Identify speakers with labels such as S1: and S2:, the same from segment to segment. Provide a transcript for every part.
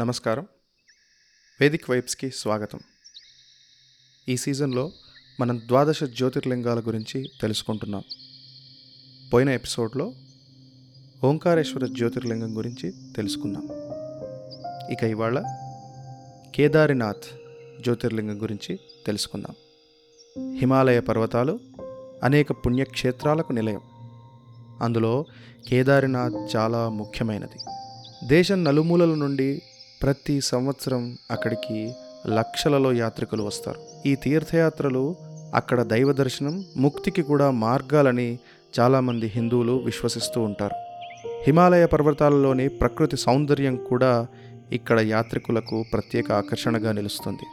S1: నమస్కారం. వేదిక్ వైబ్స్కి స్వాగతం. ఈ సీజన్లో మనం ద్వాదశ జ్యోతిర్లింగాల గురించి తెలుసుకుంటున్నాం. పోయిన ఎపిసోడ్లో ఓంకారేశ్వర జ్యోతిర్లింగం గురించి తెలుసుకున్నాం ఇక ఇవాళ కేదారినాథ్ జ్యోతిర్లింగం గురించి తెలుసుకుందాం. హిమాలయ పర్వతాలు అనేక పుణ్యక్షేత్రాలకు నిలయం. అందులో కేదారినాథ్ చాలా ముఖ్యమైనది. దేశం నలుమూలల నుండి ప్రతి సంవత్సరం అక్కడికి లక్షలలో యాత్రికులు వస్తారు. ఈ తీర్థయాత్రలు అక్కడ దైవ దర్శనం ముక్తికి కూడా మార్గాలని చాలామంది హిందువులు విశ్వసిస్తూ ఉంటారు. హిమాలయ పర్వతాలలోని ప్రకృతి సౌందర్యం కూడా ఇక్కడ యాత్రికులకు ప్రత్యేక ఆకర్షణగా నిలుస్తుంది.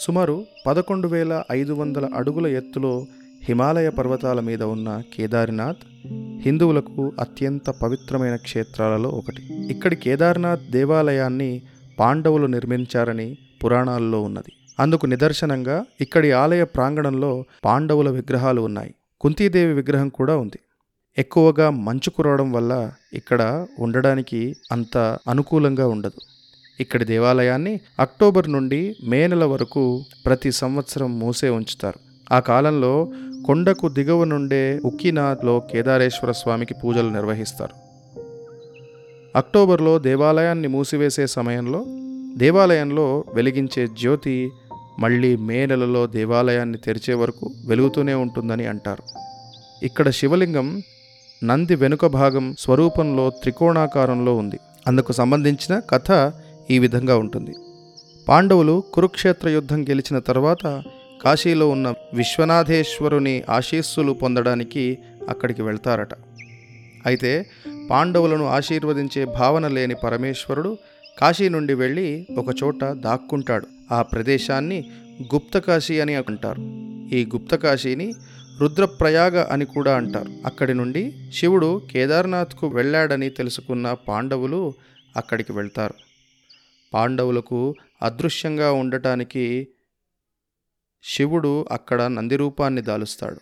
S1: సుమారు పదకొండు వేల ఐదు వందల అడుగుల ఎత్తులో హిమాలయ పర్వతాల మీద ఉన్న కేదార్నాథ్ హిందువులకు అత్యంత పవిత్రమైన క్షేత్రాలలో ఒకటి. ఇక్కడి కేదార్నాథ్ దేవాలయాన్ని పాండవులు నిర్మించారని పురాణాల్లో ఉన్నది. అందుకు నిదర్శనంగా ఇక్కడి ఆలయ ప్రాంగణంలో పాండవుల విగ్రహాలు ఉన్నాయి. కుంతీదేవి విగ్రహం కూడా ఉంది. ఎక్కువగా మంచు కురవడం వల్ల ఇక్కడ ఉండడానికి అంత అనుకూలంగా ఉండదు. ఇక్కడి దేవాలయాన్ని అక్టోబర్ నుండి మే నెల వరకు ప్రతి సంవత్సరం మూసే ఉంచుతారు. ఆ కాలంలో కొండకు దిగువ నుండే ఉక్కినాథ్లో కేదారేశ్వర స్వామికి పూజలు నిర్వహిస్తారు. అక్టోబర్లో దేవాలయాన్ని మూసివేసే సమయంలో దేవాలయంలో వెలిగించే జ్యోతి మళ్ళీ మే నెలలో దేవాలయాన్ని తెరిచే వరకు వెలుగుతూనే ఉంటుందని అంటారు. ఇక్కడ శివలింగం నంది వెనుక భాగం స్వరూపంలో త్రికోణాకారంలో ఉంది. అందుకు సంబంధించిన కథ ఈ విధంగా ఉంటుంది. పాండవులు కురుక్షేత్ర యుద్ధం గెలిచిన తర్వాత కాశీలో ఉన్న విశ్వనాథేశ్వరుని ఆశీస్సులు పొందడానికి అక్కడికి వెళ్తారట. అయితే పాండవులను ఆశీర్వదించే భావన లేని పరమేశ్వరుడు కాశీ నుండి వెళ్ళి ఒకచోట దాక్కుంటాడు. ఆ ప్రదేశాన్ని గుప్తకాశీ అని అంటారు. ఈ గుప్తకాశీని రుద్రప్రయాగ అని కూడా అంటారు. అక్కడి నుండి శివుడు కేదార్నాథ్కు వెళ్ళాడని తెలుసుకున్న పాండవులు అక్కడికి వెళ్తారు. పాండవులకు అదృశ్యంగా ఉండటానికి శివుడు అక్కడ నంది రూపాన్ని దాలుస్తాడు.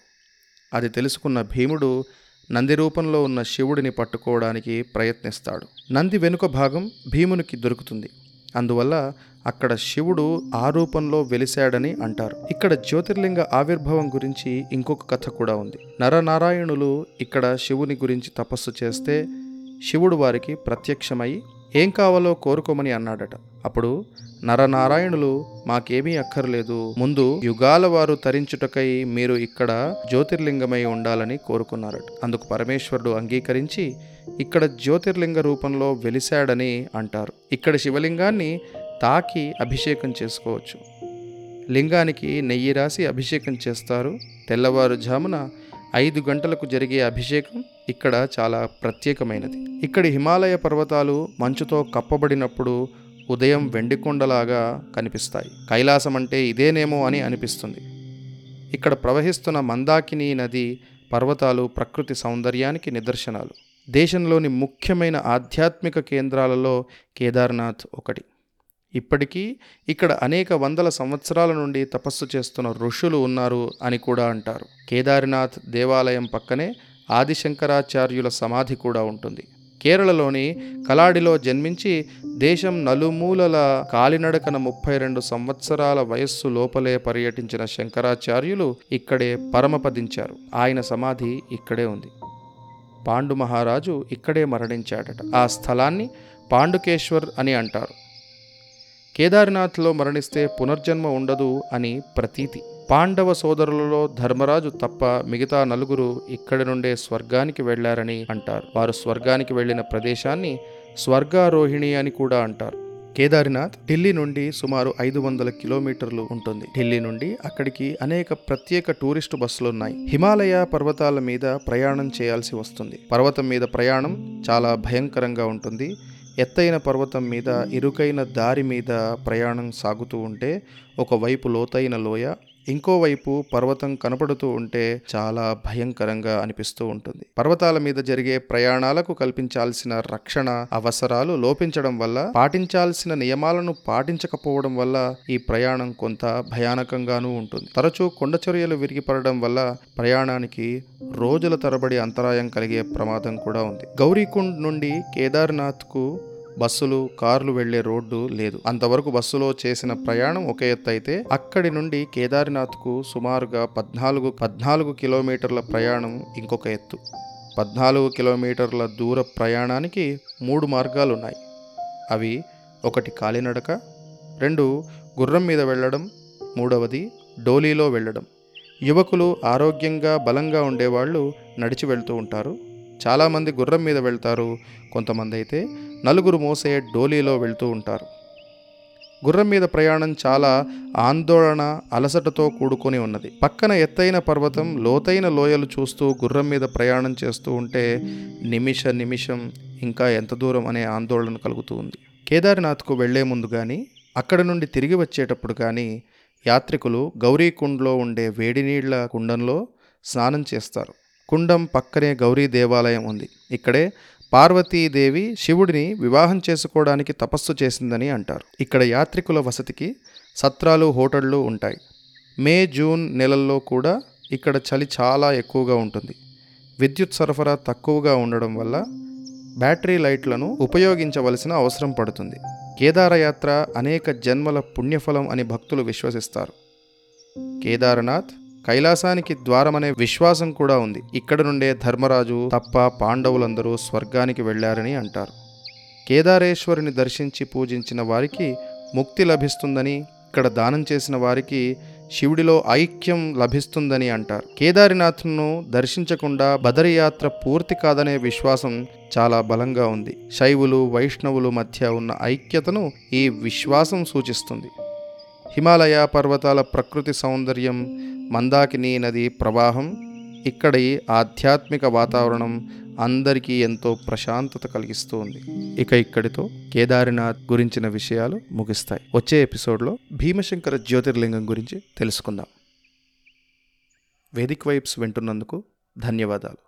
S1: అది తెలుసుకున్న భీముడు నంది రూపంలో ఉన్న శివుడిని పట్టుకోవడానికి ప్రయత్నిస్తాడు. నంది వెనుక భాగం భీమునికి దొరుకుతుంది. అందువల్ల అక్కడ శివుడు ఆ రూపంలో వెలిశాడని అంటారు. ఇక్కడ జ్యోతిర్లింగ ఆవిర్భావం గురించి ఇంకొక కథ కూడా ఉంది. నరనారాయణులు ఇక్కడ శివుని గురించి తపస్సు చేస్తే శివుడు వారికి ప్రత్యక్షమై ఏం కావాలో కోరుకోమని అన్నాడట. అప్పుడు నరనారాయణులు మాకేమీ అక్కర్లేదు. ముందు యుగాల వారు తరించుటకై మీరు ఇక్కడ జ్యోతిర్లింగమై ఉండాలని కోరుకున్నారట. అందుకు పరమేశ్వరుడు అంగీకరించి ఇక్కడ జ్యోతిర్లింగ రూపంలో వెలిశాడని అంటారు. ఇక్కడ శివలింగాన్ని తాకి అభిషేకం చేసుకోవచ్చు. లింగానికి నెయ్యి రాసి అభిషేకం చేస్తారు. తెల్లవారుజామున ఐదు గంటలకు జరిగే అభిషేకం ఇక్కడ చాలా ప్రత్యేకమైనది. ఇక్కడ హిమాలయ పర్వతాలు మంచుతో కప్పబడినప్పుడు ఉదయం వెండికొండలాగా కనిపిస్తాయి. కైలాసం అంటే ఇదేనేమో అని అనిపిస్తుంది. ఇక్కడ ప్రవహిస్తున్న మందాకిని నది పర్వతాలు ప్రకృతి సౌందర్యానికి నిదర్శనాలు. దేశంలోని ముఖ్యమైన ఆధ్యాత్మిక కేంద్రాలలో కేదార్నాథ్ ఒకటి. ఇప్పటికీ ఇక్కడ అనేక వందల సంవత్సరాల నుండి తపస్సు చేస్తున్న ఋషులు ఉన్నారు అని కూడా అంటారు. కేదార్నాథ్ దేవాలయం పక్కనే ఆదిశంకరాచార్యుల సమాధి కూడా ఉంటుంది. కేరళలోని కలాడిలో జన్మించి దేశం నలుమూలల కాలినడకన ముప్పై రెండు సంవత్సరాల వయస్సు లోపలే పర్యటించిన శంకరాచార్యులు ఇక్కడే పరమపదించారు. ఆయన సమాధి ఇక్కడే ఉంది. పాండు మహారాజు ఇక్కడే మరణించాడట. ఆ స్థలాన్ని పాండుకేశ్వర్ అని అంటారు. కేదార్నాథ్లో మరణిస్తే పునర్జన్మ ఉండదు అని ప్రతీతి. పాండవ సోదరులలో ధర్మరాజు తప్ప మిగతా నలుగురు ఇక్కడి నుండే స్వర్గానికి వెళ్ళారని అంటారు. వారు స్వర్గానికి వెళ్ళిన ప్రదేశాన్ని స్వర్గారోహిణి అని కూడా అంటారు. కేదార్నాథ్ ఢిల్లీ నుండి సుమారు ఐదు వందల కిలోమీటర్లు ఉంటుంది. ఢిల్లీ నుండి అక్కడికి అనేక ప్రత్యేక టూరిస్టు బస్సులు ఉన్నాయి. హిమాలయ పర్వతాల మీద ప్రయాణం చేయాల్సి వస్తుంది. పర్వతం మీద ప్రయాణం చాలా భయంకరంగా ఉంటుంది. ఎత్తైన పర్వతం మీద ఇరుకైన దారి మీద ప్రయాణం సాగుతూ ఉంటే ఒకవైపు లోతైన లోయ ఇంకోవైపు పర్వతం కనపడుతూ ఉంటే చాలా భయంకరంగా అనిపిస్తూ ఉంటుంది. పర్వతాల మీద జరిగే ప్రయాణాలకు కల్పించాల్సిన రక్షణ అవసరాలు లోపించడం వల్ల పాటించాల్సిన నియమాలను పాటించకపోవడం వల్ల ఈ ప్రయాణం కొంత భయానకంగానూ ఉంటుంది. తరచూ కొండ చర్యలు విరిగిపడడం వల్ల ప్రయాణానికి రోజుల తరబడి అంతరాయం కలిగే ప్రమాదం కూడా ఉంది. గౌరీకుండ్ నుండి కేదార్నాథ్కు బస్సులు కార్లు వెళ్ళే రోడ్డు లేదు. అంతవరకు బస్సులో చేసిన ప్రయాణం ఒక ఎత్తు అయితే అక్కడి నుండి కేదార్నాథ్కు సుమారుగా పద్నాలుగు పద్నాలుగు కిలోమీటర్ల ప్రయాణం ఇంకొక ఎత్తు. పద్నాలుగు కిలోమీటర్ల దూర ప్రయాణానికి మూడు మార్గాలు ఉన్నాయి అవి ఒకటి కాలినడక రెండు గుర్రం మీద వెళ్ళడం మూడవది డోలీలో వెళ్ళడం. యువకులు ఆరోగ్యంగా బలంగా ఉండేవాళ్ళు నడిచి వెళ్తూ ఉంటారు. చాలామంది గుర్రం మీద వెళ్తారు. కొంతమంది అయితే నలుగురు మోసే డోలీలో వెళ్తూ ఉంటారు. గుర్రం మీద ప్రయాణం చాలా ఆందోళన అలసటతో కూడుకొని ఉన్నది. పక్కన ఎత్తైన పర్వతం లోతైన లోయలు చూస్తూ గుర్రం మీద ప్రయాణం చేస్తూ ఉంటే నిమిష నిమిషం ఇంకా ఎంత దూరం అనే ఆందోళన కలుగుతూ ఉంది. కేదార్నాథ్కు వెళ్ళే ముందు కానీ అక్కడ నుండి తిరిగి వచ్చేటప్పుడు కానీ యాత్రికులు గౌరీకుండ్లో ఉండే వేడి నీళ్ళ కుండంలో స్నానం చేస్తారు. కుండం పక్కనే గౌరీ దేవాలయం ఉంది. ఇక్కడే పార్వతీదేవి శివుడిని వివాహం చేసుకోవడానికి తపస్సు చేసిందని అంటారు. ఇక్కడ యాత్రికుల వసతికి సత్రాలు హోటళ్ళు ఉంటాయి. మే జూన్ నెలల్లో కూడా ఇక్కడ చలి చాలా ఎక్కువగా ఉంటుంది. విద్యుత్ సరఫరా తక్కువగా ఉండడం వల్ల బ్యాటరీ లైట్లను ఉపయోగించవలసిన అవసరం పడుతుంది. కేదారయాత్ర అనేక జన్మల పుణ్యఫలం అని భక్తులు విశ్వసిస్తారు. కేదారనాథ్ కైలాసానికి ద్వారమనే విశ్వాసం కూడా ఉంది. ఇక్కడ నుండే ధర్మరాజు తప్ప పాండవులందరూ స్వర్గానికి వెళ్ళారని అంటారు. కేదారేశ్వరుని దర్శించి పూజించిన వారికి ముక్తి లభిస్తుందని ఇక్కడ దానం చేసిన వారికి శివుడిలో ఐక్యం లభిస్తుందని అంటారు. కేదారినాథ్ను దర్శించకుండా బదరియాత్ర పూర్తి కాదనే విశ్వాసం చాలా బలంగా ఉంది. శైవులు వైష్ణవులు మధ్య ఉన్న ఐక్యతను ఈ విశ్వాసం సూచిస్తుంది. హిమాలయ పర్వతాల ప్రకృతి సౌందర్యం మందాకిని నది ప్రవాహం ఇక్కడి ఆధ్యాత్మిక వాతావరణం అందరికీ ఎంతో ప్రశాంతత కలిగిస్తూ ఉంది ఇక ఇక్కడితో కేదారినాథ్ గురించిన విషయాలు ముగిస్తాయి. వచ్చే ఎపిసోడ్లో భీమశంకర జ్యోతిర్లింగం గురించి తెలుసుకుందాం. వేదిక్ వైబ్స్ వింటున్నందుకు ధన్యవాదాలు.